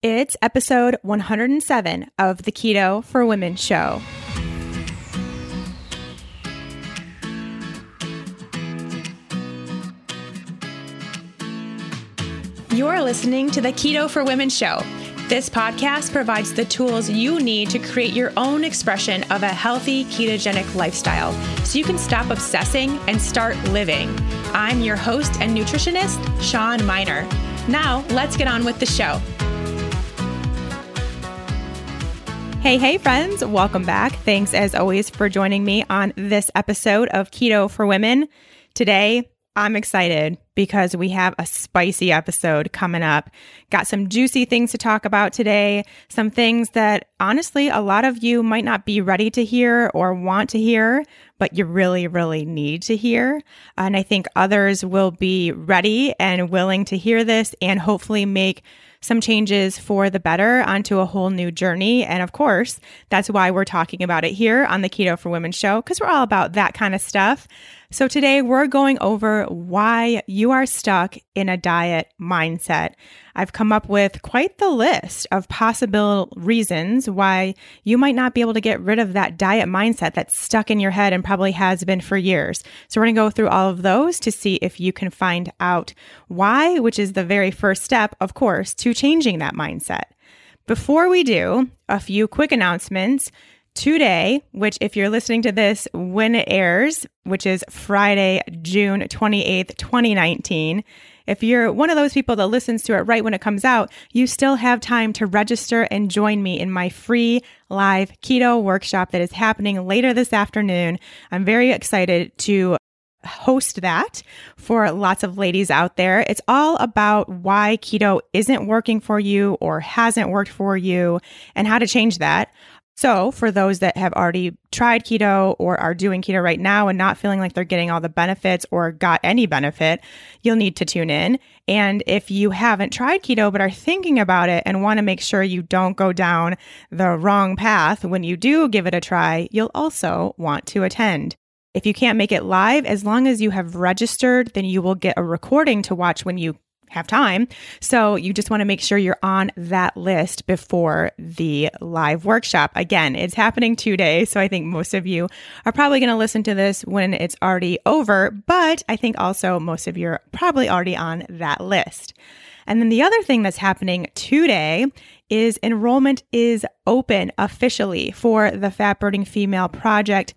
It's episode 107 of the Keto for Women show. You're listening to the Keto for Women show. This podcast provides the tools you need to create your own expression of a healthy ketogenic lifestyle so you can stop obsessing and start living. I'm your host and nutritionist, Shawn Mynar. Now, let's get on with the show. Hey, hey, friends, welcome back. Thanks as always for joining me on this episode of Keto for Women. Today, I'm excited because we have a spicy episode coming up. Got some juicy things to talk about today, some things that honestly a lot of you might not be ready to hear or want to hear, but you really, really need to hear. And I think others will be ready and willing to hear this and hopefully make some changes for the better onto a whole new journey. And of course, that's why we're talking about it here on the Keto for Women show, because we're all about that kind of stuff. So today we're going over why you are stuck in a diet mindset. I've come up with quite the list of possible reasons why you might not be able to get rid of that diet mindset that's stuck in your head and probably has been for years. So we're going to go through all of those to see if you can find out why, which is the very first step, of course, to changing that mindset. Before we do, a few quick announcements today, which, if you're listening to this when it airs, which is Friday, June 28th, 2019, if you're one of those people that listens to it right when it comes out, you still have time to register and join me in my free live keto workshop that is happening later this afternoon. I'm very excited to host that for lots of ladies out there. It's all about why keto isn't working for you or hasn't worked for you and how to change that. So, for those that have already tried keto or are doing keto right now and not feeling like they're getting all the benefits or got any benefit, you'll need to tune in. And if you haven't tried keto but are thinking about it and want to make sure you don't go down the wrong path when you do give it a try, you'll also want to attend. If you can't make it live, as long as you have registered, then you will get a recording to watch when you have time. So you just want to make sure you're on that list before the live workshop. Again, it's happening today. So I think most of you are probably going to listen to this when it's already over, but I think also most of you are probably already on that list. And then the other thing that's happening today is enrollment is open officially for the Fat Burning Female Project.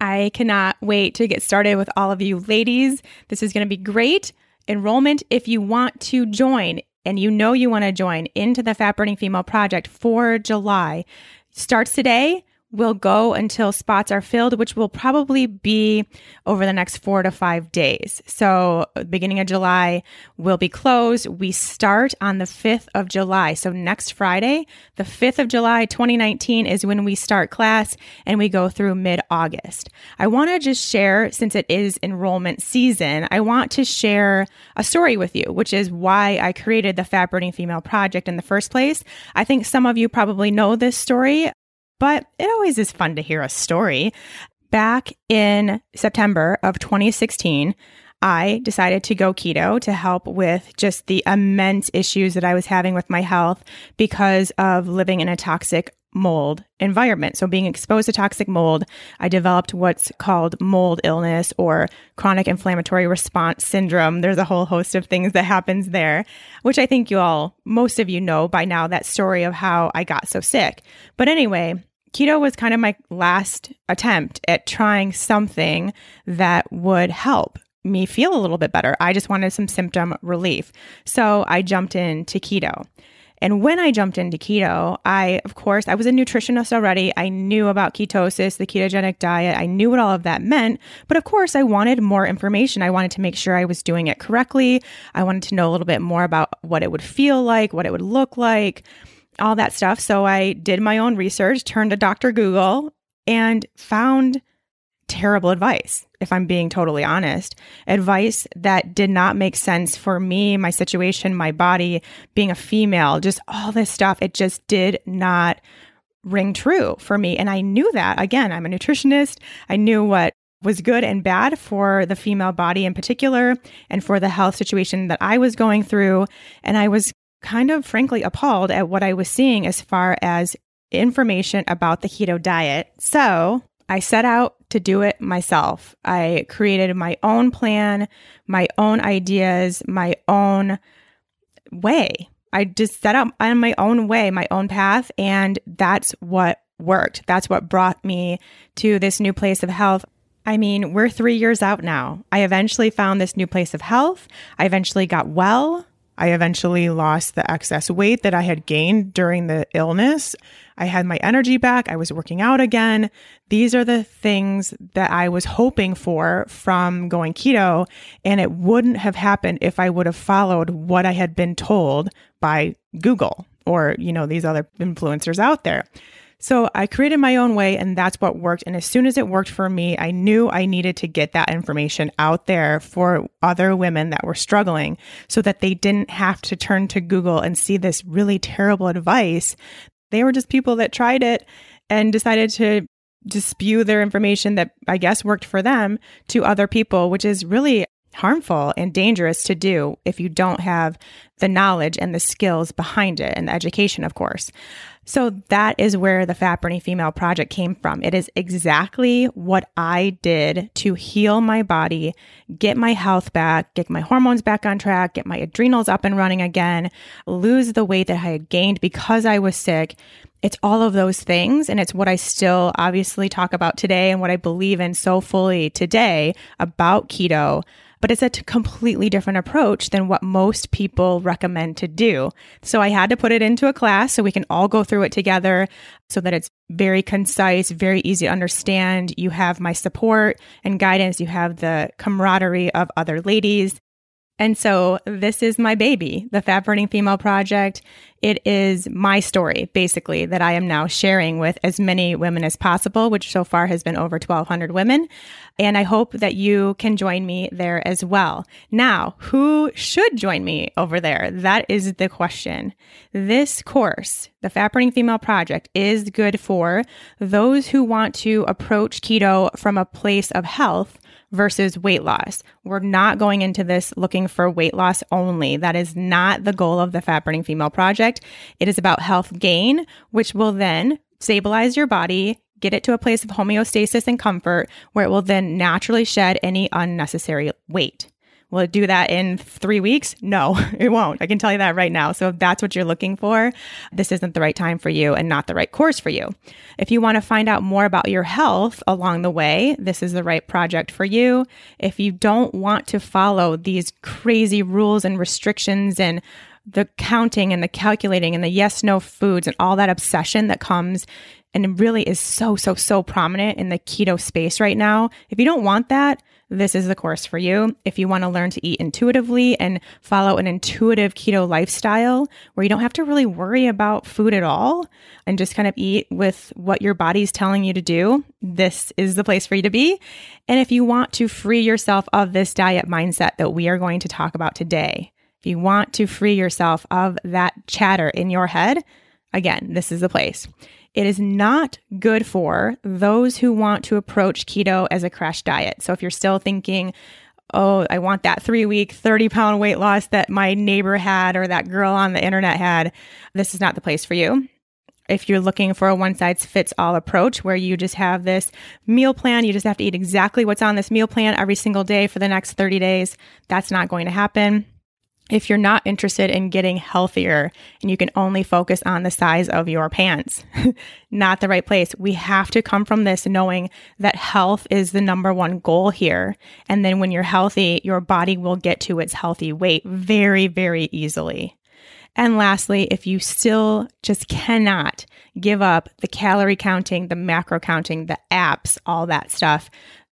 I cannot wait to get started with all of you ladies. This is going to be great enrollment if you want to join and you know you want to join into the Fat Burning Female Project for July. Starts today will go until spots are filled, which will probably be over the next four to five days. So, beginning of July will be closed. We start on the 5th of July. So, next Friday, the 5th of July, 2019, is when we start class and we go through mid August. I want to just share, since it is enrollment season, I want to share a story with you, which is why I created the Fat Burning Female Project in the first place. I think some of you probably know this story but it always is fun to hear a story. Back in September of 2016, I decided to go keto to help with just the immense issues that I was having with my health because of living in a toxic mold environment. So, being exposed to toxic mold, I developed what's called mold illness or chronic inflammatory response syndrome. There's a whole host of things that happens there, which I think you all, most of you know by now that story of how I got so sick. But anyway, keto was kind of my last attempt at trying something that would help me feel a little bit better. I just wanted some symptom relief. So I jumped into keto. And when I jumped into keto, I, of course, I was a nutritionist already. I knew about ketosis, the ketogenic diet. I knew what all of that meant. But of course, I wanted more information. I wanted to make sure I was doing it correctly. I wanted to know a little bit more about what it would feel like, what it would look like, all that stuff. So I did my own research, turned to Dr. Google, and found terrible advice, if I'm being totally honest. Advice that did not make sense for me, my situation, my body, being a female, just all this stuff. It just did not ring true for me. And I knew that. Again, I'm a nutritionist. I knew what was good and bad for the female body in particular and for the health situation that I was going through. And I was kind of frankly appalled at what I was seeing as far as information about the keto diet. So I set out to do it myself. I created my own plan, my own ideas, my own way. I just set up on my own way, my own path, and that's what worked. That's what brought me to this new place of health. I mean, we're three years out now. I eventually found this new place of health. I eventually got well. I eventually lost the excess weight that I had gained during the illness. I had my energy back. I was working out again. These are the things that I was hoping for from going keto. And it wouldn't have happened if I would have followed what I had been told by Google or, you know, these other influencers out there. So I created my own way and that's what worked. And as soon as it worked for me, I knew I needed to get that information out there for other women that were struggling so that they didn't have to turn to Google and see this really terrible advice. They were just people that tried it and decided to spew their information that I guess worked for them to other people, which is really harmful and dangerous to do if you don't have the knowledge and the skills behind it and the education, of course. So that is where the Fat Burning Female Project came from. It is exactly what I did to heal my body, get my health back, get my hormones back on track, get my adrenals up and running again, lose the weight that I had gained because I was sick. It's all of those things. And it's what I still obviously talk about today and what I believe in so fully today about keto but it's a t- completely different approach than what most people recommend to do. So I had to put it into a class so we can all go through it together so that it's very concise, very easy to understand. You have my support and guidance. You have the camaraderie of other ladies. And so this is my baby, the Fat Burning Female Project. It is my story, basically, that I am now sharing with as many women as possible, which so far has been over 1,200 women. And I hope that you can join me there as well. Now, who should join me over there? That is the question. This course, the Fat Burning Female Project, is good for those who want to approach keto from a place of health versus weight loss. We're not going into this looking for weight loss only. That is not the goal of the Fat Burning Female Project. It is about health gain, which will then stabilize your body, get it to a place of homeostasis and comfort where it will then naturally shed any unnecessary weight. Will it do that in three weeks? No, it won't. I can tell you that right now. So if that's what you're looking for, this isn't the right time for you and not the right course for you. If you want to find out more about your health along the way, this is the right project for you. If you don't want to follow these crazy rules and restrictions and the counting and the calculating and the yes no foods and all that obsession that comes and it really is so, so, so prominent in the keto space right now. If you don't want that, this is the course for you. If you want to learn to eat intuitively and follow an intuitive keto lifestyle where you don't have to really worry about food at all and just kind of eat with what your body's telling you to do, this is the place for you to be. And if you want to free yourself of this diet mindset that we are going to talk about today, if you want to free yourself of that chatter in your head, again, this is the place. It is not good for those who want to approach keto as a crash diet. So if you're still thinking, oh, I want that three week, 30 pound weight loss that my neighbor had or that girl on the internet had, this is not the place for you. If you're looking for a one size fits all approach where you just have this meal plan, you just have to eat exactly what's on this meal plan every single day for the next 30 days, that's not going to happen if you're not interested in getting healthier and you can only focus on the size of your pants, not the right place. We have to come from this knowing that health is the number one goal here. And then when you're healthy, your body will get to its healthy weight very, very easily. And lastly, if you still just cannot give up the calorie counting, the macro counting, the apps, all that stuff,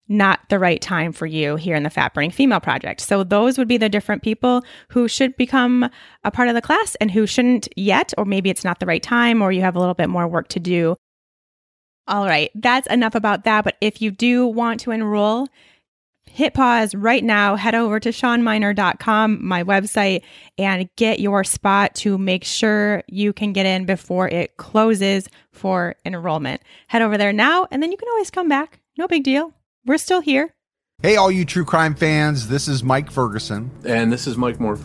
not the right time for you here in the Fat Burning Female Project. So, those would be the different people who should become a part of the class and who shouldn't yet, or maybe it's not the right time, or you have a little bit more work to do. All right, that's enough about that. But if you do want to enroll, hit pause right now, head over to shawnmynar.com, my website, and get your spot to make sure you can get in before it closes for enrollment. Head over there now, and then you can always come back. No big deal. We're still here. Hey, all you true crime fans, this is Mike Ferguson. And this is Mike Morph.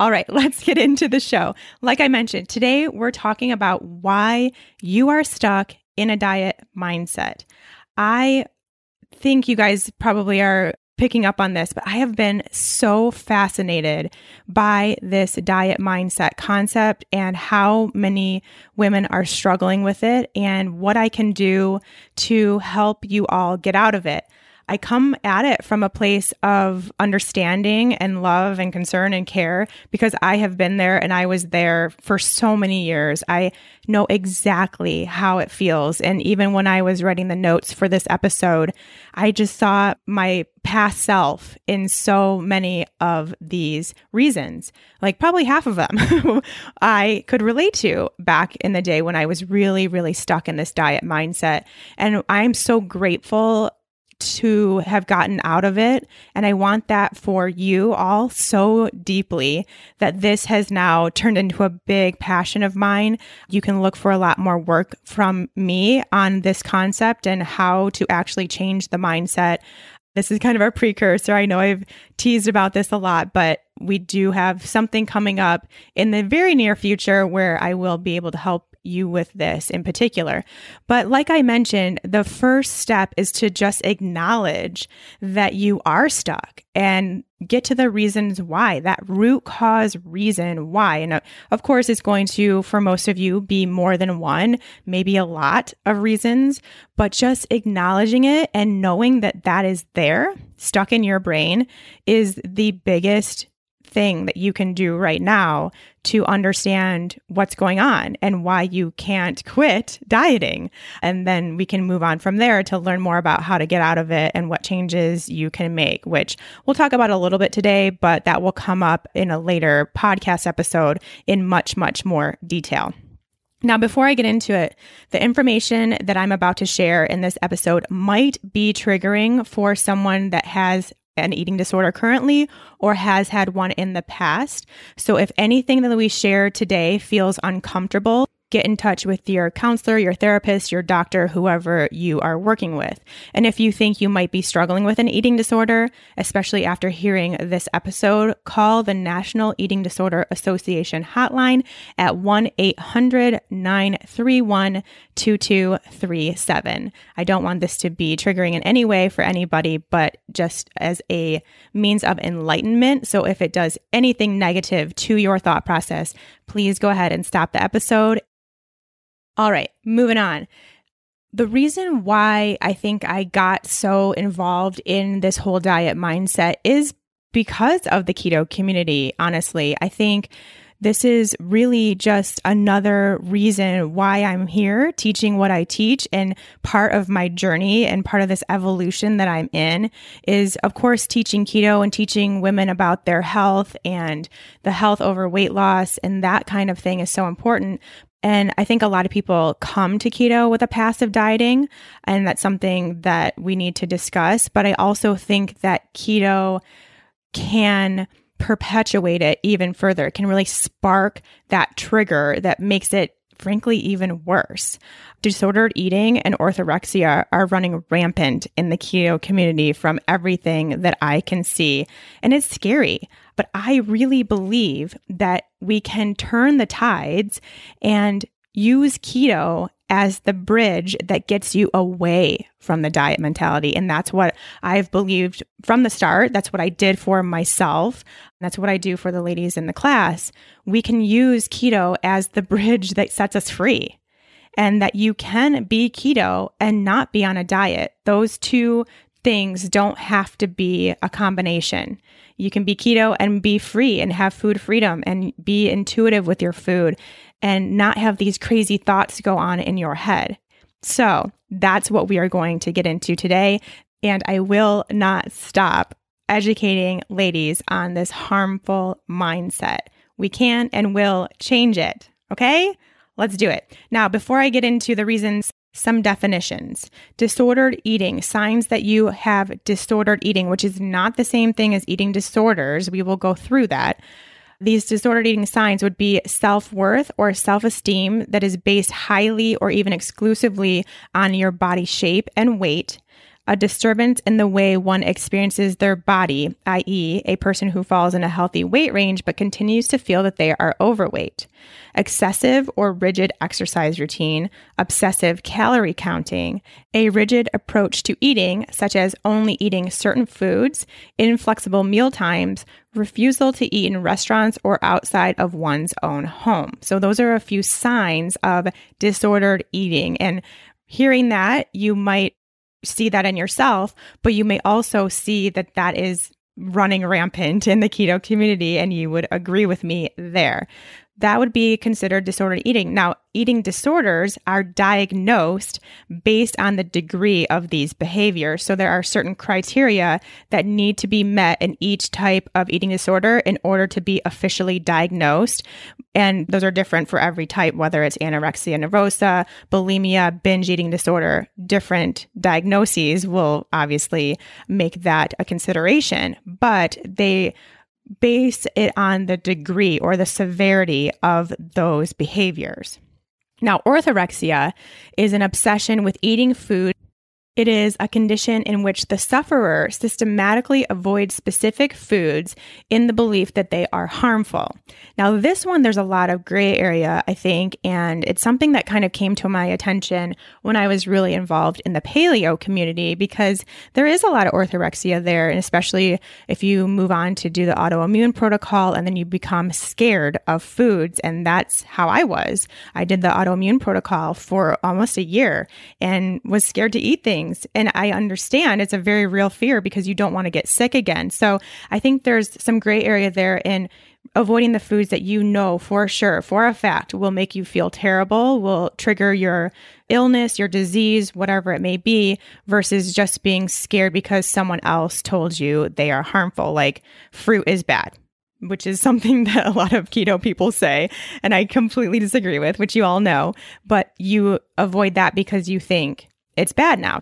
All right, let's get into the show. Like I mentioned, today we're talking about why you are stuck in a diet mindset. I think you guys probably are picking up on this, but I have been so fascinated by this diet mindset concept and how many women are struggling with it and what I can do to help you all get out of it. I come at it from a place of understanding and love and concern and care because I have been there and I was there for so many years. I know exactly how it feels. And even when I was writing the notes for this episode, I just saw my past self in so many of these reasons. Like probably half of them I could relate to back in the day when I was really, really stuck in this diet mindset. And I'm so grateful to have gotten out of it. And I want that for you all so deeply that this has now turned into a big passion of mine. You can look for a lot more work from me on this concept and how to actually change the mindset. This is kind of our precursor. I know I've teased about this a lot, but we do have something coming up in the very near future where I will be able to help you with this in particular. But like I mentioned, the first step is to just acknowledge that you are stuck and get to the reasons why, that root cause reason why. And uh, of course, it's going to, for most of you, be more than one, maybe a lot of reasons, but just acknowledging it and knowing that that is there, stuck in your brain, is the biggest thing that you can do right now to understand what's going on and why you can't quit dieting. And then we can move on from there to learn more about how to get out of it and what changes you can make, which we'll talk about a little bit today, but that will come up in a later podcast episode in much, much more detail. Now, before I get into it, the information that I'm about to share in this episode might be triggering for someone that has an eating disorder currently or has had one in the past. So if anything that we share today feels uncomfortable, get in touch with your counselor, your therapist, your doctor, whoever you are working with. And if you think you might be struggling with an eating disorder, especially after hearing this episode, call the National Eating Disorder Association hotline at 1 800 931 2237. I don't want this to be triggering in any way for anybody, but just as a means of enlightenment. So if it does anything negative to your thought process, please go ahead and stop the episode all right, moving on. The reason why I think I got so involved in this whole diet mindset is because of the keto community, honestly. I think this is really just another reason why I'm here teaching what I teach. And part of my journey and part of this evolution that I'm in is, of course, teaching keto and teaching women about their health and the health over weight loss and that kind of thing is so important. And I think a lot of people come to keto with a passive dieting, and that's something that we need to discuss. But I also think that keto can perpetuate it even further. It can really spark that trigger that makes it, frankly, even worse. Disordered eating and orthorexia are running rampant in the keto community from everything that I can see. And it's scary. But I really believe that we can turn the tides and use keto as the bridge that gets you away from the diet mentality. And that's what I've believed from the start. That's what I did for myself. That's what I do for the ladies in the class. We can use keto as the bridge that sets us free. And that you can be keto and not be on a diet. Those two things don't have to be a combination. You can be keto and be free and have food freedom and be intuitive with your food and not have these crazy thoughts go on in your head. So that's what we are going to get into today. And I will not stop educating ladies on this harmful mindset. We can and will change it. Okay? let's do it. Now, before I get into the reasons, some definitions. Disordered eating, signs that you have disordered eating, which is not the same thing as eating disorders. We will go through that. These disordered eating signs would be self worth or self esteem that is based highly or even exclusively on your body shape and weight a disturbance in the way one experiences their body, i.e., a person who falls in a healthy weight range but continues to feel that they are overweight, excessive or rigid exercise routine, obsessive calorie counting, a rigid approach to eating, such as only eating certain foods, inflexible meal times, refusal to eat in restaurants or outside of one's own home. So, those are a few signs of disordered eating. And hearing that, you might see that in yourself, but you may also see that that is running rampant in the keto community, and you would agree with me there that would be considered disordered eating. Now, eating disorders are diagnosed based on the degree of these behaviors. So there are certain criteria that need to be met in each type of eating disorder in order to be officially diagnosed. And those are different for every type, whether it's anorexia nervosa, bulimia, binge eating disorder. Different diagnoses will obviously make that a consideration, but they base it on the degree or the severity of those behaviors. Now, orthorexia is an obsession with eating food it is a condition in which the sufferer systematically avoids specific foods in the belief that they are harmful. Now, this one, there's a lot of gray area, I think, and it's something that kind of came to my attention when I was really involved in the paleo community because there is a lot of orthorexia there, and especially if you move on to do the autoimmune protocol and then you become scared of foods. And that's how I was. I did the autoimmune protocol for almost a year and was scared to eat things things. And I understand it's a very real fear because you don't want to get sick again. So I think there's some gray area there in avoiding the foods that you know for sure, for a fact, will make you feel terrible, will trigger your illness, your disease, whatever it may be, versus just being scared because someone else told you they are harmful, like fruit is bad. Which is something that a lot of keto people say, and I completely disagree with, which you all know. But you avoid that because you think it's bad now.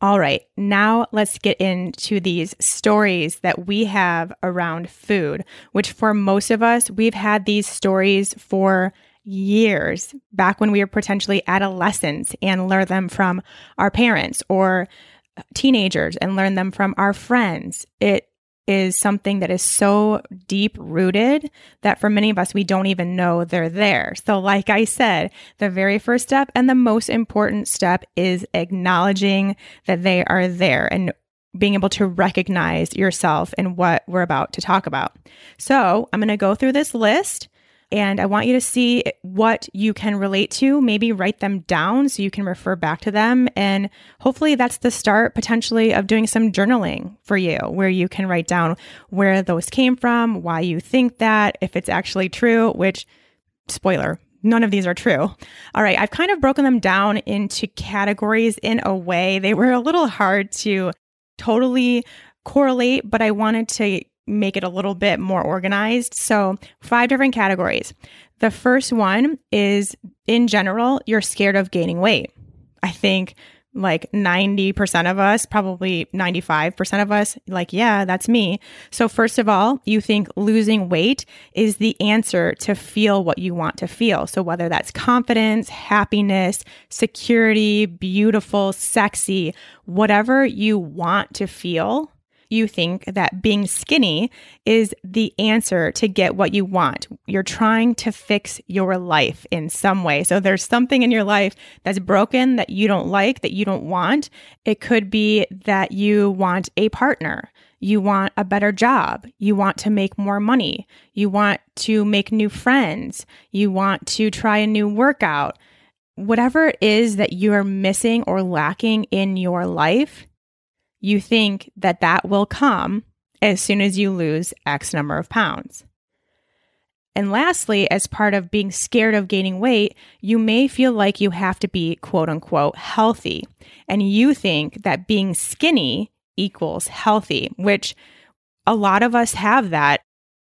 All right, now let's get into these stories that we have around food, which for most of us, we've had these stories for years back when we were potentially adolescents and learn them from our parents or teenagers and learn them from our friends. It is something that is so deep rooted that for many of us, we don't even know they're there. So, like I said, the very first step and the most important step is acknowledging that they are there and being able to recognize yourself in what we're about to talk about. So, I'm going to go through this list and I want you to see what you can relate to. Maybe write them down so you can refer back to them. And hopefully, that's the start potentially of doing some journaling for you, where you can write down where those came from, why you think that, if it's actually true, which, spoiler, none of these are true. All right, I've kind of broken them down into categories in a way. They were a little hard to totally correlate, but I wanted to make it a little bit more organized. So, five different categories. The first one is in general, you're scared of gaining weight. I think like 90% of us, probably 95% of us, like, yeah, that's me. So, first of all, you think losing weight is the answer to feel what you want to feel. So, whether that's confidence, happiness, security, beautiful, sexy, whatever you want to feel, you think that being skinny is the answer to get what you want. You're trying to fix your life in some way. So there's something in your life that's broken that you don't like, that you don't want. It could be that you want a partner. You want a better job. You want to make more money. You want to make new friends. You want to try a new workout. Whatever it is that you are missing or lacking in your life, you think that that will come as soon as you lose X number of pounds. And lastly, as part of being scared of gaining weight, you may feel like you have to be quote unquote healthy. And you think that being skinny equals healthy, which a lot of us have that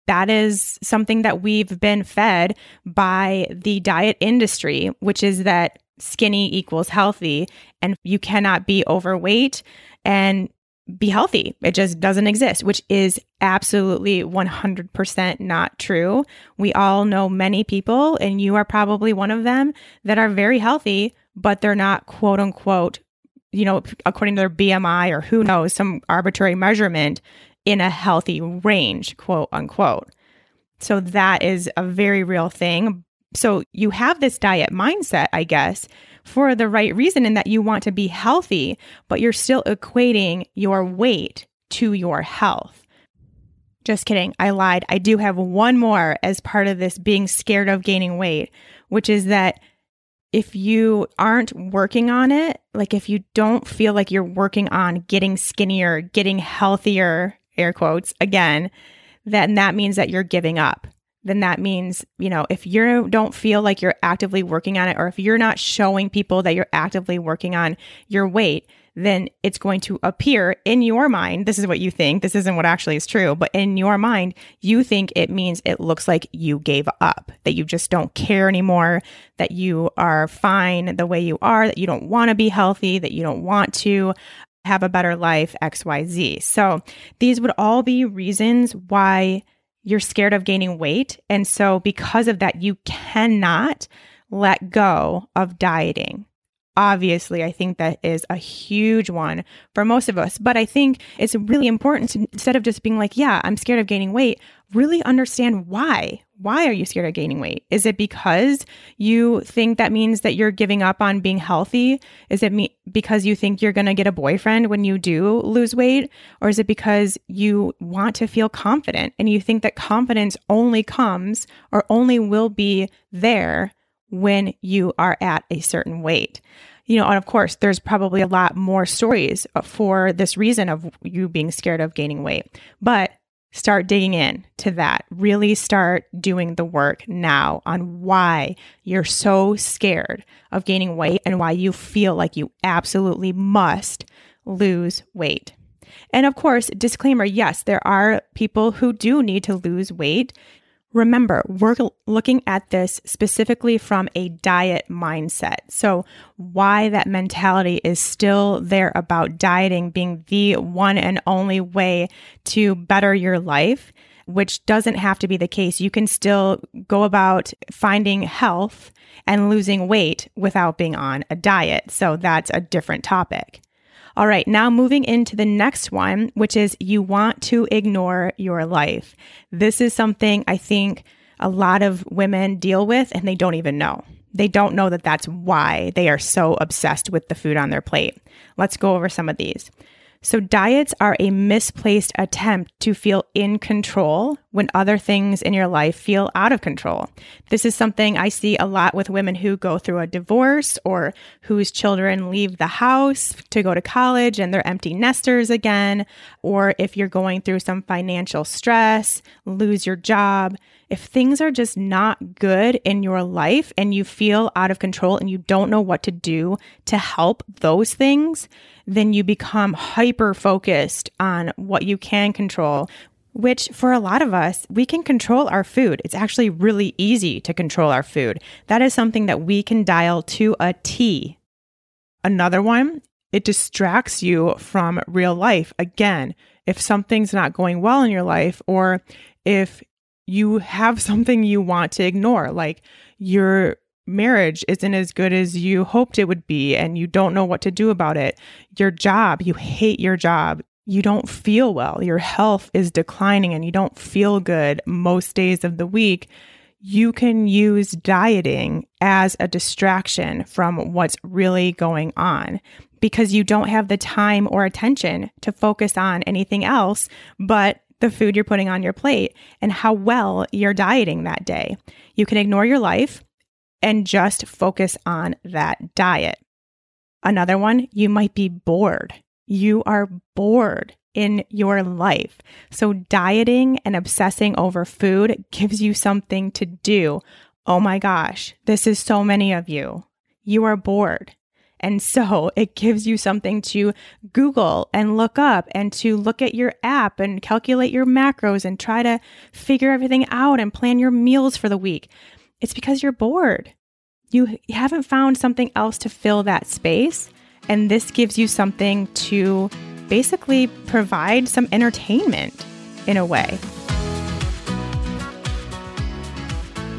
that is something that we've been fed by the diet industry, which is that skinny equals healthy and you cannot be overweight and be healthy. It just doesn't exist, which is absolutely 100% not true. We all know many people, and you are probably one of them, that are very healthy, but they're not quote unquote, you know, according to their BMI or who knows, some arbitrary measurement in a healthy range, quote unquote. So that is a very real thing. So you have this diet mindset, I guess, for the right reason in that you want to be healthy, but you're still equating your weight to your health. Just kidding. I lied. I do have one more as part of this being scared of gaining weight, which is that if you aren't working on it, like if you don't feel like you're working on getting skinnier, getting healthier, air quotes again, then that means that you're giving up. Then that means, you know, if you don't feel like you're actively working on it, or if you're not showing people that you're actively working on your weight, then it's going to appear in your mind. This is what you think. This isn't what actually is true, but in your mind, you think it means it looks like you gave up, that you just don't care anymore, that you are fine the way you are, that you don't want to be healthy, that you don't want to have a better life, XYZ. So these would all be reasons why you're scared of gaining weight. And so because of that, you cannot let go of dieting. Obviously, I think that is a huge one for most of us. But I think it's really important to, instead of just being like, yeah, I'm scared of gaining weight, really understand why. Why are you scared of gaining weight? Is it because you think that means that you're giving up on being healthy? Is it me- because you think you're going to get a boyfriend when you do lose weight? Or is it because you want to feel confident and you think that confidence only comes or only will be there when you are at a certain weight. You know, and of course, there's probably a lot more stories for this reason of you being scared of gaining weight. But start digging in to that. Really start doing the work now on why you're so scared of gaining weight and why you feel like you absolutely must lose weight. And of course, disclaimer yes, there are people who do need to lose weight. Remember, we're looking at this specifically from a diet mindset. So, why that mentality is still there about dieting being the one and only way to better your life, which doesn't have to be the case. You can still go about finding health and losing weight without being on a diet. So, that's a different topic. All right, now moving into the next one, which is you want to ignore your life. This is something I think a lot of women deal with and they don't even know. They don't know that that's why they are so obsessed with the food on their plate. Let's go over some of these. So, diets are a misplaced attempt to feel in control when other things in your life feel out of control. This is something I see a lot with women who go through a divorce or whose children leave the house to go to college and they're empty nesters again, or if you're going through some financial stress, lose your job. If things are just not good in your life and you feel out of control and you don't know what to do to help those things, then you become hyper focused on what you can control, which for a lot of us, we can control our food. It's actually really easy to control our food. That is something that we can dial to a T. Another one, it distracts you from real life. Again, if something's not going well in your life, or if you have something you want to ignore, like you're marriage isn't as good as you hoped it would be and you don't know what to do about it. Your job, you hate your job. You don't feel well. Your health is declining and you don't feel good most days of the week. You can use dieting as a distraction from what's really going on because you don't have the time or attention to focus on anything else but the food you're putting on your plate and how well you're dieting that day. You can ignore your life and just focus on that diet. Another one, you might be bored. You are bored in your life. So, dieting and obsessing over food gives you something to do. Oh my gosh, this is so many of you. You are bored. And so it gives you something to Google and look up and to look at your app and calculate your macros and try to figure everything out and plan your meals for the week. It's because you're bored. You haven't found something else to fill that space. And this gives you something to basically provide some entertainment in a way.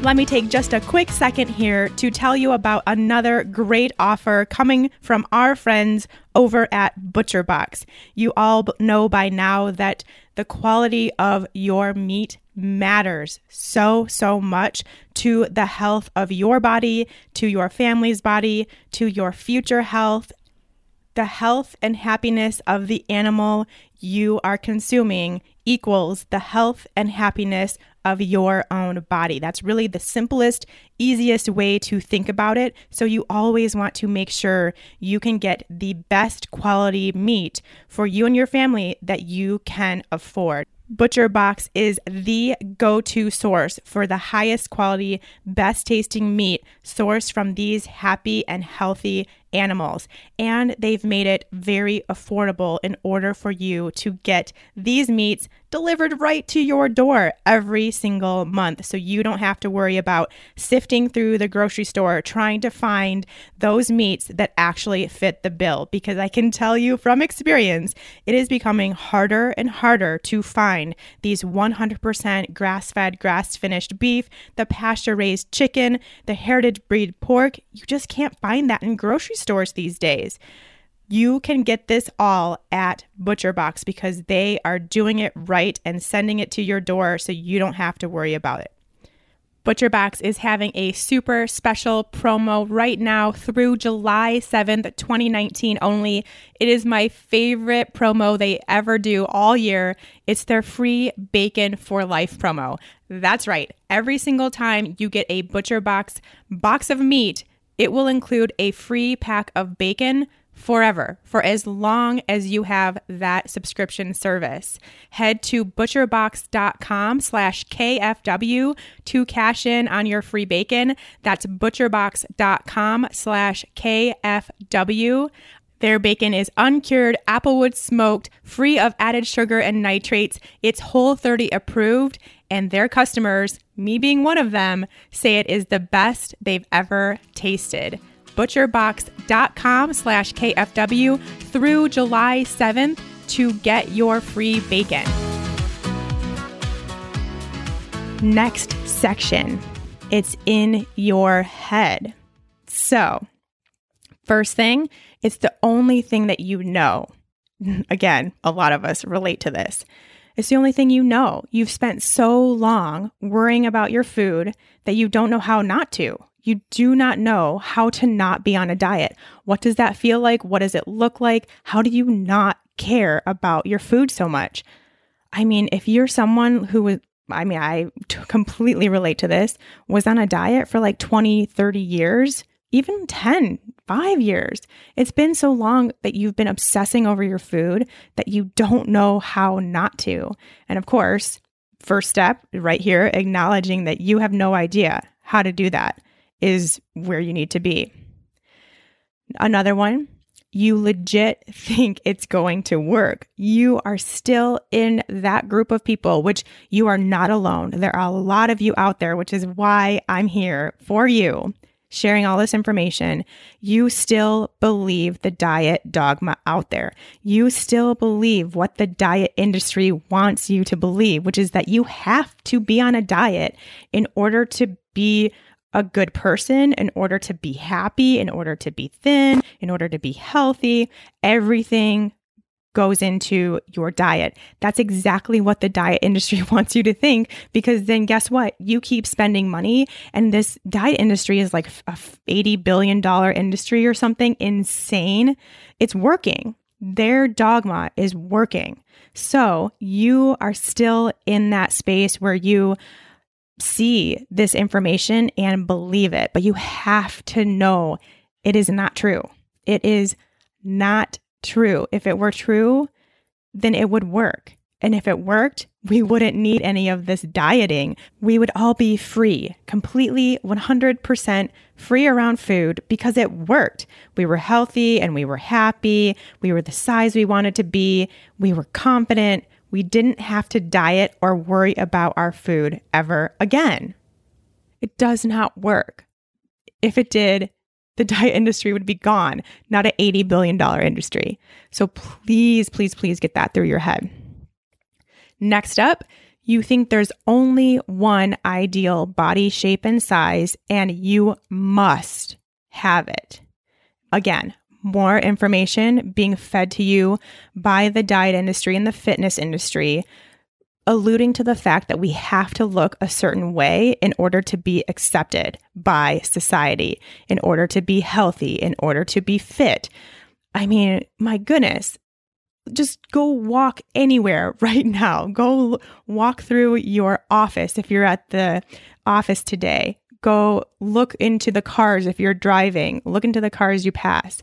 Let me take just a quick second here to tell you about another great offer coming from our friends over at ButcherBox. You all know by now that the quality of your meat matters so, so much to the health of your body, to your family's body, to your future health. The health and happiness of the animal you are consuming equals the health and happiness of your own body. That's really the simplest, easiest way to think about it. So, you always want to make sure you can get the best quality meat for you and your family that you can afford. Butcher Box is the go to source for the highest quality, best tasting meat sourced from these happy and healthy animals. And they've made it very affordable in order for you to get these meats delivered right to your door every single month. So you don't have to worry about sifting through the grocery store trying to find those meats that actually fit the bill. Because I can tell you from experience, it is becoming harder and harder to find these 100% grass fed, grass finished beef, the pasture raised chicken, the heritage breed pork. You just can't find that in grocery stores these days. You can get this all at ButcherBox because they are doing it right and sending it to your door so you don't have to worry about it. ButcherBox is having a super special promo right now through July 7th, 2019 only. It is my favorite promo they ever do all year. It's their free bacon for life promo. That's right. Every single time you get a ButcherBox box of meat, it will include a free pack of bacon forever for as long as you have that subscription service. Head to butcherbox.com slash KFW to cash in on your free bacon. That's butcherbox.com slash KFW. Their bacon is uncured, applewood smoked, free of added sugar and nitrates. It's Whole 30 approved, and their customers, me being one of them, say it is the best they've ever tasted butcherbox.com slash KFW through July 7th to get your free bacon. Next section, it's in your head. So, first thing, it's the only thing that you know. Again, a lot of us relate to this. It's the only thing you know. You've spent so long worrying about your food that you don't know how not to. You do not know how to not be on a diet. What does that feel like? What does it look like? How do you not care about your food so much? I mean, if you're someone who was, I mean, I t- completely relate to this, was on a diet for like 20, 30 years, even 10, five years. It's been so long that you've been obsessing over your food that you don't know how not to. And of course, first step right here, acknowledging that you have no idea how to do that is where you need to be. Another one, you legit think it's going to work. You are still in that group of people, which you are not alone. There are a lot of you out there, which is why I'm here for you, sharing all this information. You still believe the diet dogma out there. You still believe what the diet industry wants you to believe, which is that you have to be on a diet in order to be a good person in order to be happy, in order to be thin, in order to be healthy. Everything goes into your diet. That's exactly what the diet industry wants you to think because then guess what? You keep spending money and this diet industry is like a 80 billion dollar industry or something insane. It's working. Their dogma is working. So, you are still in that space where you see this information and believe it, but you have to know it is not true. It is not true. If it were true, then it would work. And if it worked, we wouldn't need any of this dieting. We would all be free, completely 100% free around food because it worked. We were healthy and we were happy. We were the size we wanted to be. We were confident. We didn't have to diet or worry about our food ever again. It does not work. If it did, the diet industry would be gone, not an $80 billion industry. So please, please, please get that through your head. Next up, you think there's only one ideal body shape and size, and you must have it. Again, more information being fed to you by the diet industry and the fitness industry, alluding to the fact that we have to look a certain way in order to be accepted by society, in order to be healthy, in order to be fit. I mean, my goodness, just go walk anywhere right now. Go walk through your office if you're at the office today. Go look into the cars if you're driving. Look into the cars you pass.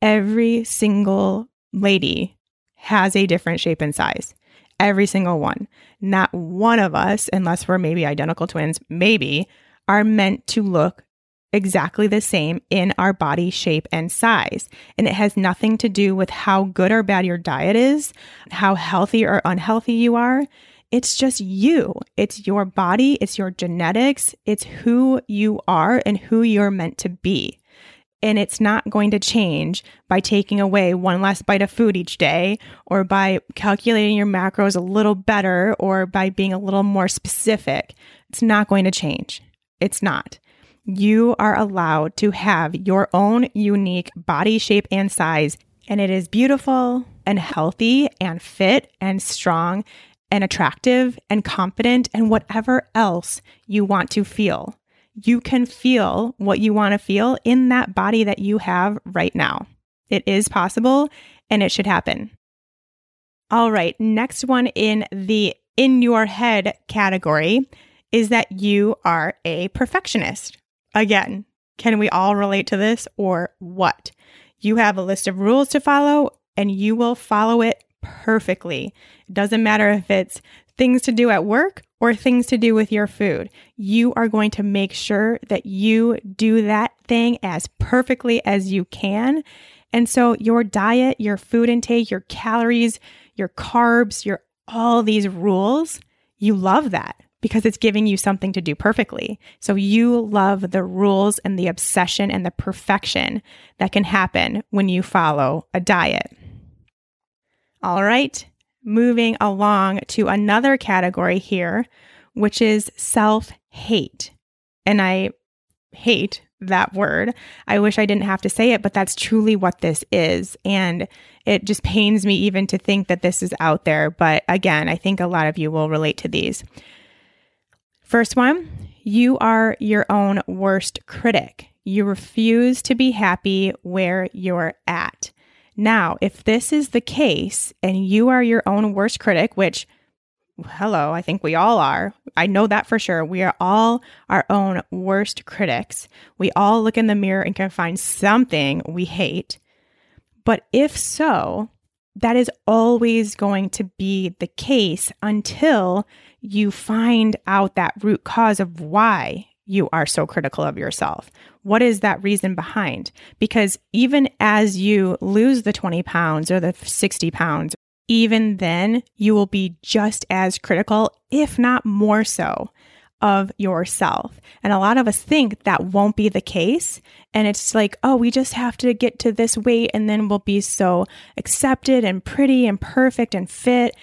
Every single lady has a different shape and size. Every single one. Not one of us, unless we're maybe identical twins, maybe, are meant to look exactly the same in our body shape and size. And it has nothing to do with how good or bad your diet is, how healthy or unhealthy you are. It's just you. It's your body, it's your genetics, it's who you are and who you're meant to be. And it's not going to change by taking away one less bite of food each day or by calculating your macros a little better or by being a little more specific. It's not going to change. It's not you are allowed to have your own unique body shape and size. And it is beautiful and healthy and fit and strong and attractive and confident and whatever else you want to feel. You can feel what you want to feel in that body that you have right now. It is possible and it should happen. All right, next one in the in your head category is that you are a perfectionist. Again, can we all relate to this or what? You have a list of rules to follow and you will follow it perfectly. It doesn't matter if it's things to do at work or things to do with your food. You are going to make sure that you do that thing as perfectly as you can. And so your diet, your food intake, your calories, your carbs, your all these rules, you love that because it's giving you something to do perfectly. So you love the rules and the obsession and the perfection that can happen when you follow a diet. All right, moving along to another category here, which is self hate. And I hate that word. I wish I didn't have to say it, but that's truly what this is. And it just pains me even to think that this is out there. But again, I think a lot of you will relate to these. First one, you are your own worst critic. You refuse to be happy where you're at. Now, if this is the case and you are your own worst critic, which, hello, I think we all are. I know that for sure. We are all our own worst critics. We all look in the mirror and can find something we hate. But if so, that is always going to be the case until you find out that root cause of why you are so critical of yourself. What is that reason behind? Because even as you lose the 20 pounds or the 60 pounds, even then you will be just as critical, if not more so, of yourself. And a lot of us think that won't be the case. And it's like, oh, we just have to get to this weight and then we'll be so accepted and pretty and perfect and fit.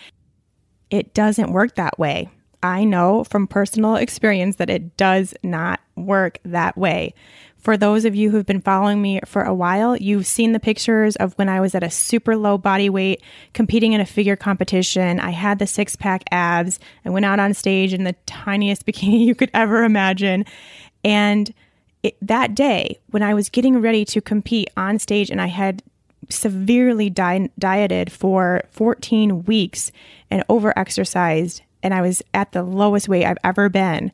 It doesn't work that way. I know from personal experience that it does not work that way. For those of you who've been following me for a while, you've seen the pictures of when I was at a super low body weight competing in a figure competition. I had the six pack abs. I went out on stage in the tiniest bikini you could ever imagine. And it, that day, when I was getting ready to compete on stage and I had severely di- dieted for 14 weeks and over exercised, and I was at the lowest weight I've ever been,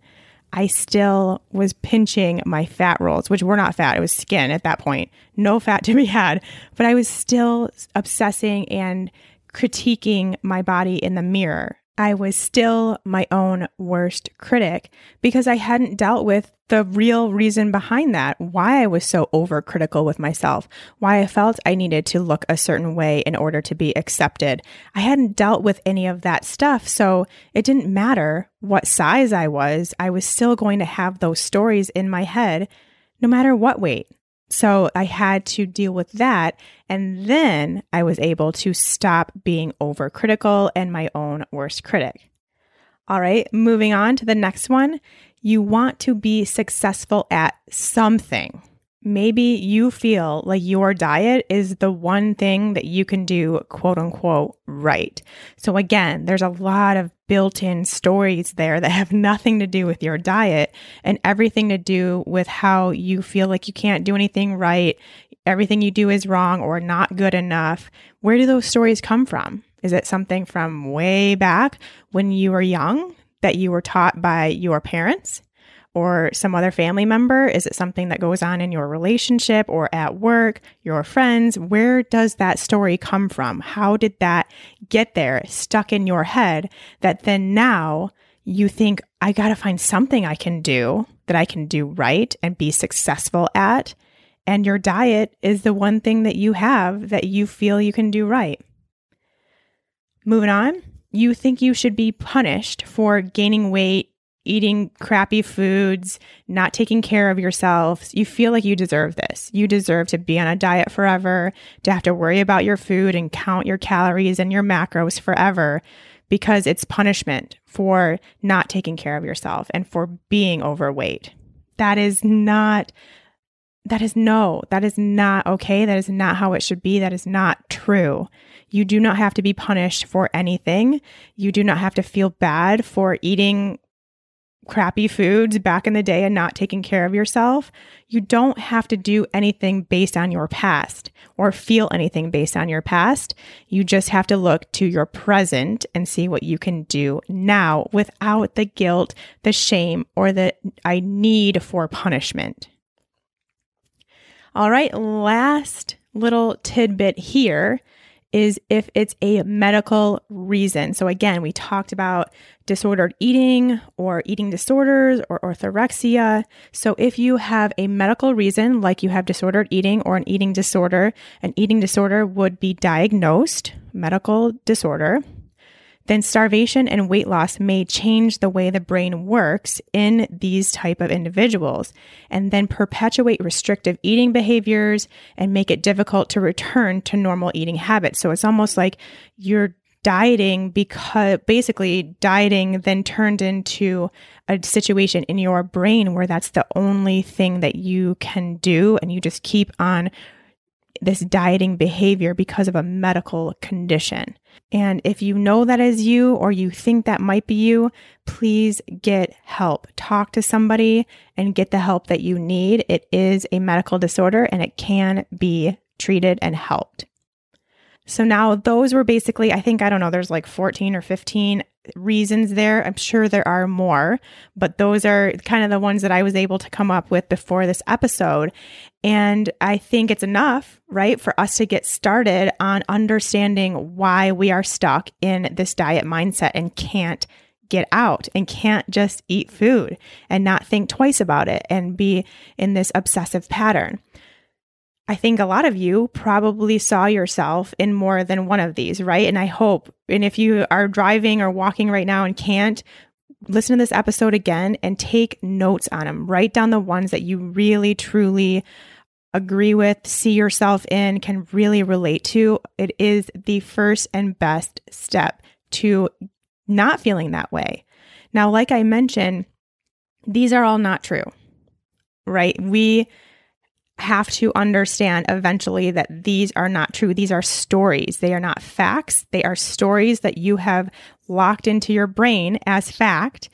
I still was pinching my fat rolls, which were not fat, it was skin at that point. No fat to be had, but I was still obsessing and critiquing my body in the mirror. I was still my own worst critic because I hadn't dealt with the real reason behind that, why I was so overcritical with myself, why I felt I needed to look a certain way in order to be accepted. I hadn't dealt with any of that stuff, so it didn't matter what size I was, I was still going to have those stories in my head no matter what weight. So I had to deal with that. And then I was able to stop being overcritical and my own worst critic. All right, moving on to the next one. You want to be successful at something. Maybe you feel like your diet is the one thing that you can do, quote unquote, right. So, again, there's a lot of built in stories there that have nothing to do with your diet and everything to do with how you feel like you can't do anything right. Everything you do is wrong or not good enough. Where do those stories come from? Is it something from way back when you were young that you were taught by your parents? Or some other family member? Is it something that goes on in your relationship or at work, your friends? Where does that story come from? How did that get there stuck in your head that then now you think, I got to find something I can do that I can do right and be successful at? And your diet is the one thing that you have that you feel you can do right. Moving on, you think you should be punished for gaining weight eating crappy foods, not taking care of yourself, you feel like you deserve this. You deserve to be on a diet forever, to have to worry about your food and count your calories and your macros forever because it's punishment for not taking care of yourself and for being overweight. That is not that is no, that is not okay. That is not how it should be. That is not true. You do not have to be punished for anything. You do not have to feel bad for eating crappy foods back in the day and not taking care of yourself, you don't have to do anything based on your past or feel anything based on your past. You just have to look to your present and see what you can do now without the guilt, the shame, or the I need for punishment. All right, last little tidbit here is if it's a medical reason. So, again, we talked about disordered eating or eating disorders or orthorexia. So, if you have a medical reason, like you have disordered eating or an eating disorder, an eating disorder would be diagnosed, medical disorder then starvation and weight loss may change the way the brain works in these type of individuals and then perpetuate restrictive eating behaviors and make it difficult to return to normal eating habits. So it's almost like you're dieting because basically dieting then turned into a situation in your brain where that's the only thing that you can do and you just keep on this dieting behavior because of a medical condition. And if you know that is you or you think that might be you, please get help. Talk to somebody and get the help that you need. It is a medical disorder and it can be treated and helped. So now those were basically, I think, I don't know, there's like 14 or 15 reasons there. I'm sure there are more, but those are kind of the ones that I was able to come up with before this episode. And I think it's enough, right, for us to get started on understanding why we are stuck in this diet mindset and can't get out and can't just eat food and not think twice about it and be in this obsessive pattern. I think a lot of you probably saw yourself in more than one of these, right? And I hope, and if you are driving or walking right now and can't, listen to this episode again and take notes on them. Write down the ones that you really, truly agree with, see yourself in, can really relate to. It is the first and best step to not feeling that way. Now, like I mentioned, these are all not true, right? We have to understand eventually that these are not true. These are stories. They are not facts. They are stories that you have locked into your brain as fact,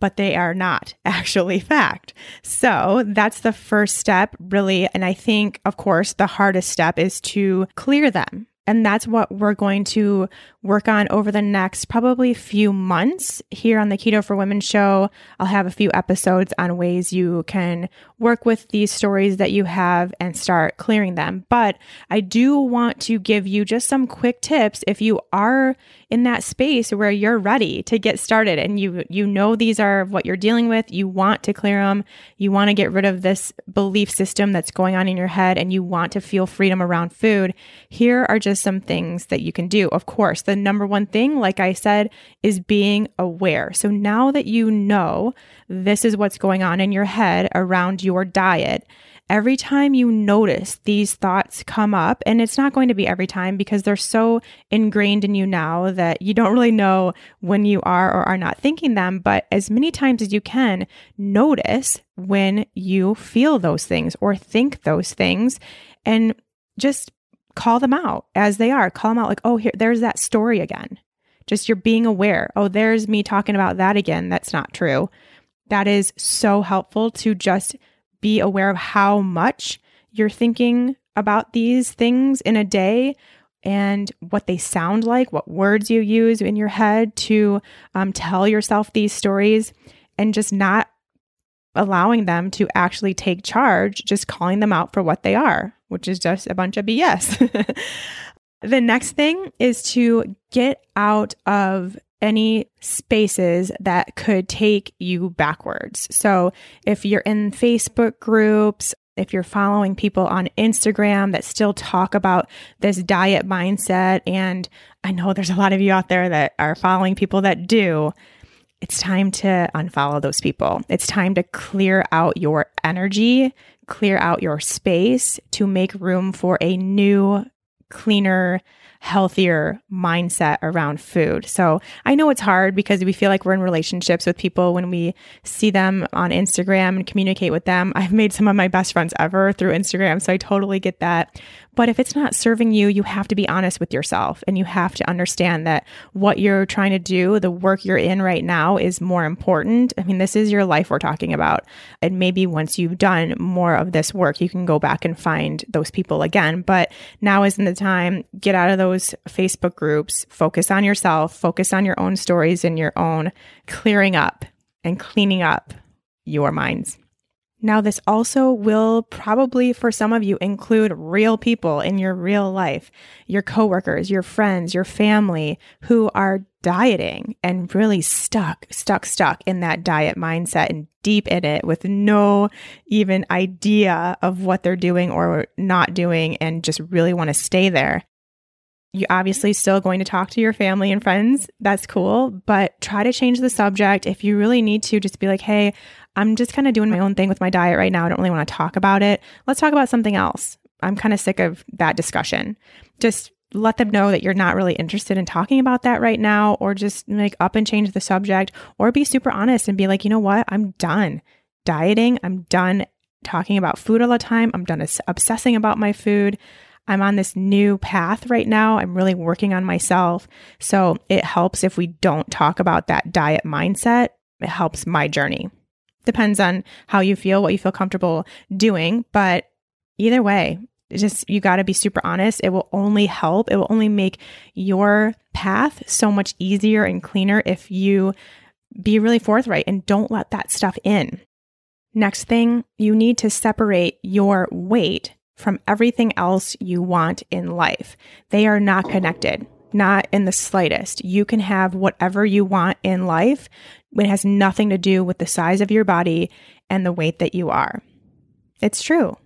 but they are not actually fact. So that's the first step, really. And I think, of course, the hardest step is to clear them And that's what we're going to work on over the next probably few months here on the Keto for Women show. I'll have a few episodes on ways you can work with these stories that you have and start clearing them. But I do want to give you just some quick tips if you are in that space where you're ready to get started and you you know these are what you're dealing with, you want to clear them, you want to get rid of this belief system that's going on in your head and you want to feel freedom around food. Here are just some things that you can do. Of course, the number one thing, like I said, is being aware. So now that you know this is what's going on in your head around your diet, every time you notice these thoughts come up, and it's not going to be every time because they're so ingrained in you now that you don't really know when you are or are not thinking them, but as many times as you can, notice when you feel those things or think those things and just call them out as they are. Call them out like, oh, here, there's that story again. Just you're being aware. Oh, there's me talking about that again. That's not true. That is so helpful to just be aware of how much you're thinking about these things in a day and what they sound like, what words you use in your head to um, tell yourself these stories, and just not allowing them to actually take charge, just calling them out for what they are, which is just a bunch of BS. the next thing is to get out of any spaces that could take you backwards. So if you're in Facebook groups, if you're following people on Instagram that still talk about this diet mindset, and I know there's a lot of you out there that are following people that do, it's time to unfollow those people. It's time to clear out your energy, clear out your space to make room for a new, cleaner, healthier mindset around food. So I know it's hard because we feel like we're in relationships with people when we see them on Instagram and communicate with them. I've made some of my best friends ever through Instagram. So I totally get that. But if it's not serving you, you have to be honest with yourself and you have to understand that what you're trying to do, the work you're in right now is more important. I mean, this is your life we're talking about. And maybe once you've done more of this work, you can go back and find those people again. But now isn't the time. Get out of those Facebook groups, focus on yourself, focus on your own stories and your own clearing up and cleaning up your minds. Now, this also will probably for some of you include real people in your real life, your coworkers, your friends, your family who are dieting and really stuck, stuck, stuck in that diet mindset and deep in it with no even idea of what they're doing or not doing and just really want to stay there. You obviously still going to talk to your family and friends. That's cool, but try to change the subject. If you really need to, just be like, hey, I'm just kind of doing my own thing with my diet right now. I don't really want to talk about it. Let's talk about something else. I'm kind of sick of that discussion. Just let them know that you're not really interested in talking about that right now, or just like up and change the subject, or be super honest and be like, you know what? I'm done dieting. I'm done talking about food all the time. I'm done obsessing about my food. I'm on this new path right now. I'm really working on myself. So it helps if we don't talk about that diet mindset. It helps my journey. Depends on how you feel, what you feel comfortable doing. But either way, just you got to be super honest. It will only help. It will only make your path so much easier and cleaner if you be really forthright and don't let that stuff in. Next thing, you need to separate your weight from everything else you want in life. They are not connected, not in the slightest. You can have whatever you want in life it has nothing to do with the size of your body and the weight that you are. It's true.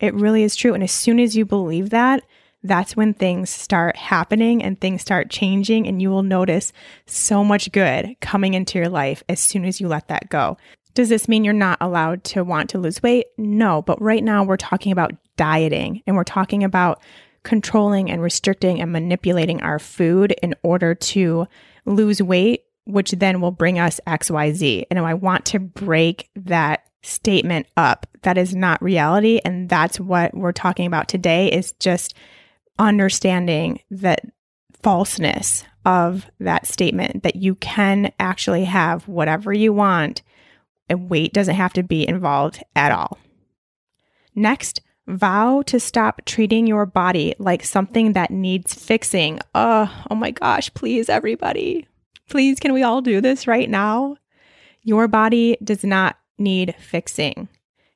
It really is true. And as soon as you believe that, that's when things start happening and things start changing, and you will notice so much good coming into your life as soon as you let that go. Does this mean you're not allowed to want to lose weight? No, but right now we're talking about dieting and we're talking about controlling and restricting and manipulating our food in order to lose weight which then will bring us XYZ. And I want to break that statement up. That is not reality. And that's what we're talking about today is just understanding that falseness of that statement that you can actually have whatever you want and weight doesn't have to be involved at all. Next, Vow to stop treating your body like something that needs fixing. Oh, oh my gosh, please, everybody. Please, can we all do this right now? Your body does not need fixing.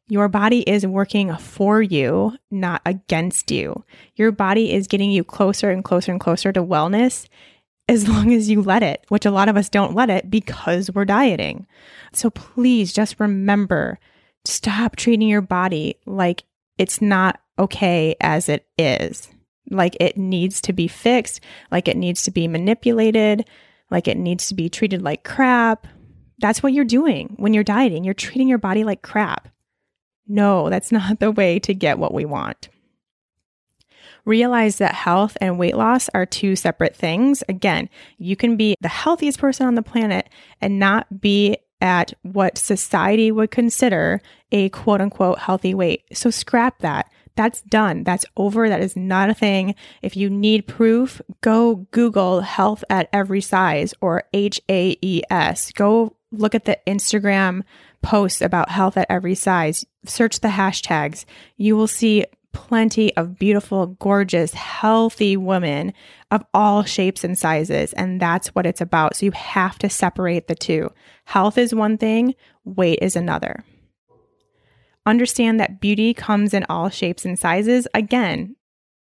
Your body is working for you, not against you. Your body is getting you closer and closer and closer to wellness as long as you let it, which a lot of us don't let it because we're dieting. So please just remember stop treating your body like it's not okay as it is. Like it needs to be fixed, like it needs to be manipulated, like it needs to be treated like crap. That's what you're doing when you're dieting. You're treating your body like crap. No, that's not the way to get what we want. Realize that health and weight loss are two separate things. Again, you can be the healthiest person on the planet and not be at what society would consider a quote unquote healthy weight. So scrap that. That's done. That's over. That is not a thing. If you need proof, go Google health at every size or H A E S. Go look at the Instagram posts about health at every size. Search the hashtags. You will see plenty of beautiful, gorgeous, healthy women of all shapes and sizes. And that's what it's about. So you have to separate the two. Health is one thing, weight is another. Understand that beauty comes in all shapes and sizes. Again,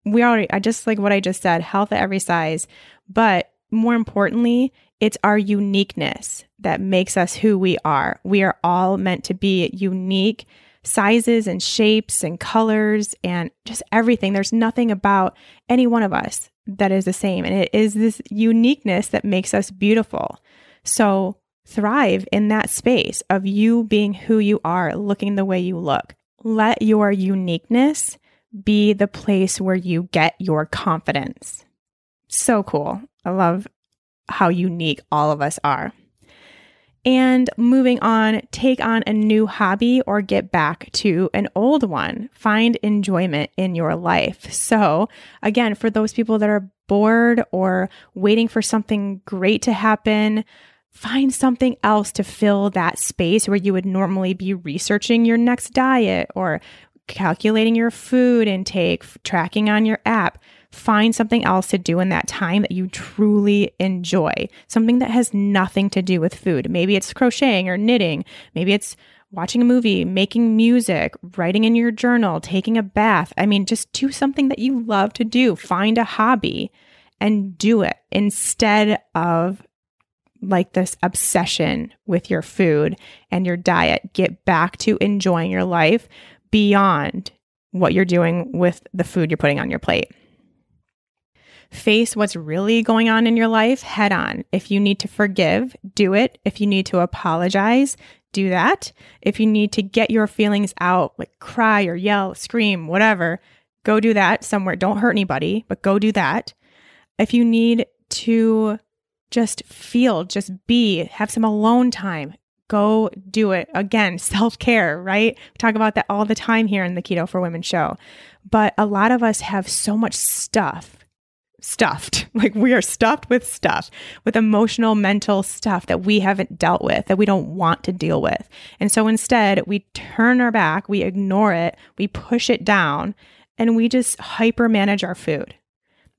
we already, I just like what I just said health at every size. But more importantly, it's our uniqueness that makes us who we are. We are all meant to be unique sizes and shapes and colors and just everything. There's nothing about any one of us that is the same. And it is this uniqueness that makes us beautiful. So thrive in that space of you being who you are, looking the way you look. Let your uniqueness be the place where you get your confidence. So cool. I love how unique all of us are. And moving on, take on a new hobby or get back to an old one. Find enjoyment in your life. So, again, for those people that are bored or waiting for something great to happen, find something else to fill that space where you would normally be researching your next diet or calculating your food intake, tracking on your app. Find something else to do in that time that you truly enjoy, something that has nothing to do with food. Maybe it's crocheting or knitting. Maybe it's watching a movie, making music, writing in your journal, taking a bath. I mean, just do something that you love to do. Find a hobby and do it instead of like this obsession with your food and your diet. Get back to enjoying your life beyond what you're doing with the food you're putting on your plate. Face what's really going on in your life head on. If you need to forgive, do it. If you need to apologize, do that. If you need to get your feelings out, like cry or yell, scream, whatever, go do that somewhere. Don't hurt anybody, but go do that. If you need to just feel, just be, have some alone time, go do it. Again, self care, right? We talk about that all the time here in the Keto for Women show. But a lot of us have so much stuff stuffed. Like we are stuffed with stuff, with emotional, mental stuff that we haven't dealt with, that we don't want to deal with. And so instead, we turn our back, we ignore it, we push it down, and we just hyper manage our food.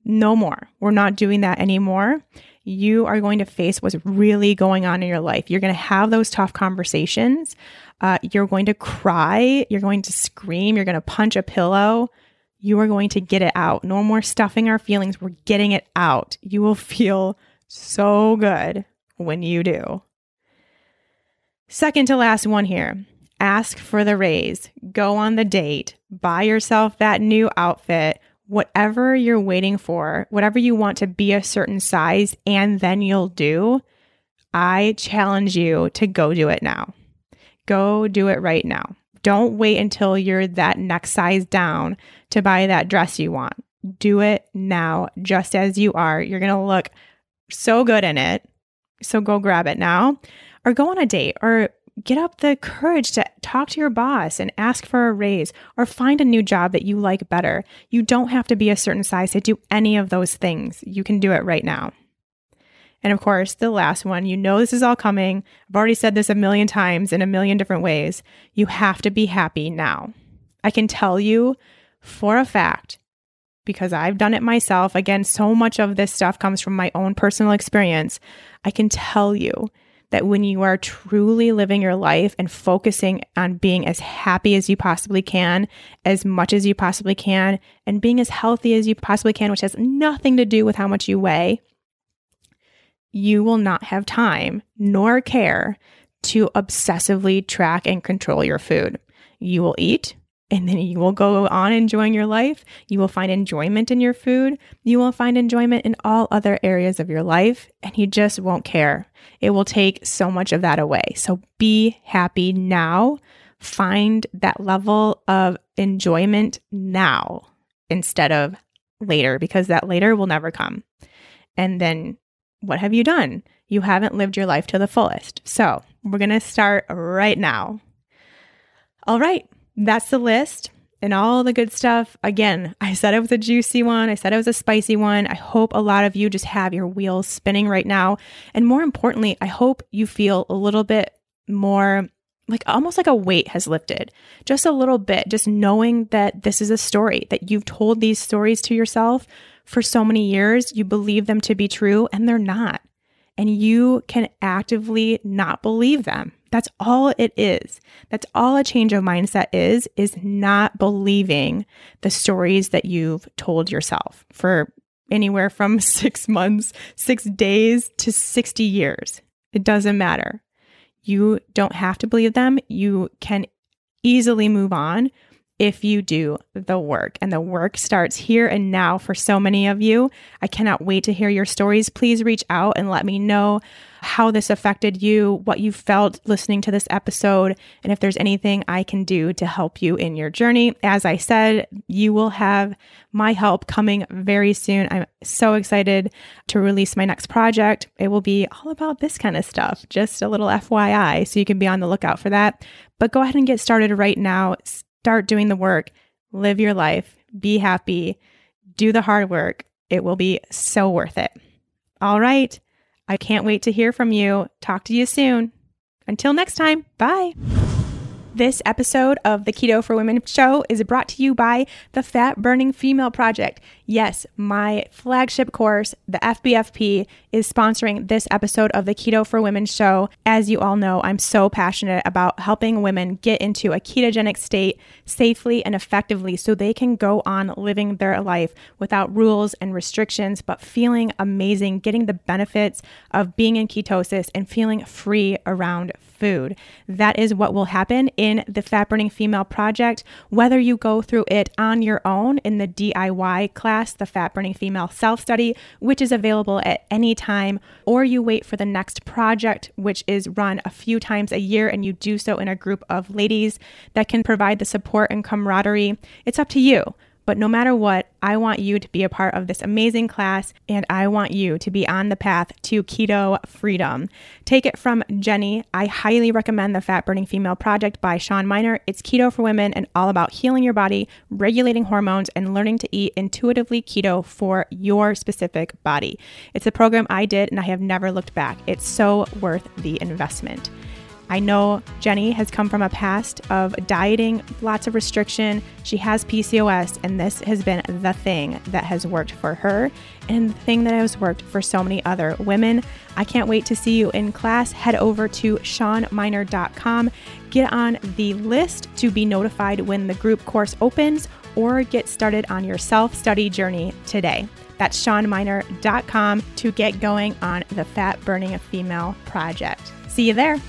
No more. We're not doing that anymore. You are going to face what's really going on in your life. You're going to have those tough conversations. Uh, you're going to cry. You're going to scream. You're going to punch a pillow you are going to get it out. No more stuffing our feelings. We're getting it out. You will feel so good when you do. Second to last one here ask for the raise, go on the date, buy yourself that new outfit, whatever you're waiting for, whatever you want to be a certain size, and then you'll do. I challenge you to go do it now. Go do it right now. Don't wait until you're that next size down to buy that dress you want. Do it now, just as you are. You're going to look so good in it. So go grab it now or go on a date or get up the courage to talk to your boss and ask for a raise or find a new job that you like better. You don't have to be a certain size to do any of those things. You can do it right now. And of course, the last one, you know this is all coming. I've already said this a million times in a million different ways. You have to be happy now. I can tell you for a fact, because I've done it myself, again, so much of this stuff comes from my own personal experience. I can tell you that when you are truly living your life and focusing on being as happy as you possibly can, as much as you possibly can, and being as healthy as you possibly can, which has nothing to do with how much you weigh, you will not have time nor care to obsessively track and control your food. You will eat, and then you will go on enjoying your life. You will find enjoyment in your food. You will find enjoyment in all other areas of your life, and you just won't care. It will take so much of that away. So be happy now. Find that level of enjoyment now instead of later, because that later will never come. And then what have you done? You haven't lived your life to the fullest. So we're going to start right now. All right that's the list and all the good stuff. Again, I said it was a juicy one. I said it was a spicy one. I hope a lot of you just have your wheels spinning right now. And more importantly, I hope you feel a little bit more like almost like a weight has lifted just a little bit, just knowing that this is a story, that you've told these stories to yourself for so many years. You believe them to be true and they're not. And you can actively not believe them. That's all it is. That's all a change of mindset is, is not believing the stories that you've told yourself for anywhere from six months, six days to 60 years. It doesn't matter. You don't have to believe them. You can easily move on if you do the work. And the work starts here and now for so many of you. I cannot wait to hear your stories. Please reach out and let me know how this affected you, what you felt listening to this episode, and if there's anything I can do to help you in your journey. As I said, you will have my help coming very soon. I'm so excited to release my next project. It will be all about this kind of stuff, just a little FYI, so you can be on the lookout for that. But go ahead and get started right now Start doing the work, live your life, be happy, do the hard work. It will be so worth it. All right. I can't wait to hear from you. Talk to you soon. Until next time, bye. This episode of the Keto for Women show is brought to you by the Fat Burning Female Project. Yes, my flagship course, the FBFP, is sponsoring this episode of the Keto for Women show. As you all know, I'm so passionate about helping women get into a ketogenic state safely and effectively so they can go on living their life without rules and restrictions, but feeling amazing, getting the benefits of being in ketosis and feeling free around food. That is what will happen in the Fat Burning Female Project, whether you go through it on your own in the DIY class, the Fat Burning Female Self Study, which is available at any time, or you wait for the next project, which is run a few times a year, and you do so in a group of ladies that can provide the support and camaraderie. It's up to you. But no matter what, I want you to be a part of this amazing class and I want you to be on the path to keto freedom. Take it from Jenny. I highly recommend the Fat Burning Female Project by Shawn Mynar. It's keto for women and all about healing your body, regulating hormones, and learning to eat intuitively keto for your specific body. It's a program I did and I have never looked back. It's so worth the investment. I know Jenny has come from a past of dieting, lots of restriction. She has PCOS, and this has been the thing that has worked for her and the thing that has worked for so many other women. I can't wait to see you in class. Head over to shawnmynar.com, get on the list to be notified when the group course opens, or get started on your self study journey today. That's shawnmynar.com to get going on the Fat Burning Female Project. See you there.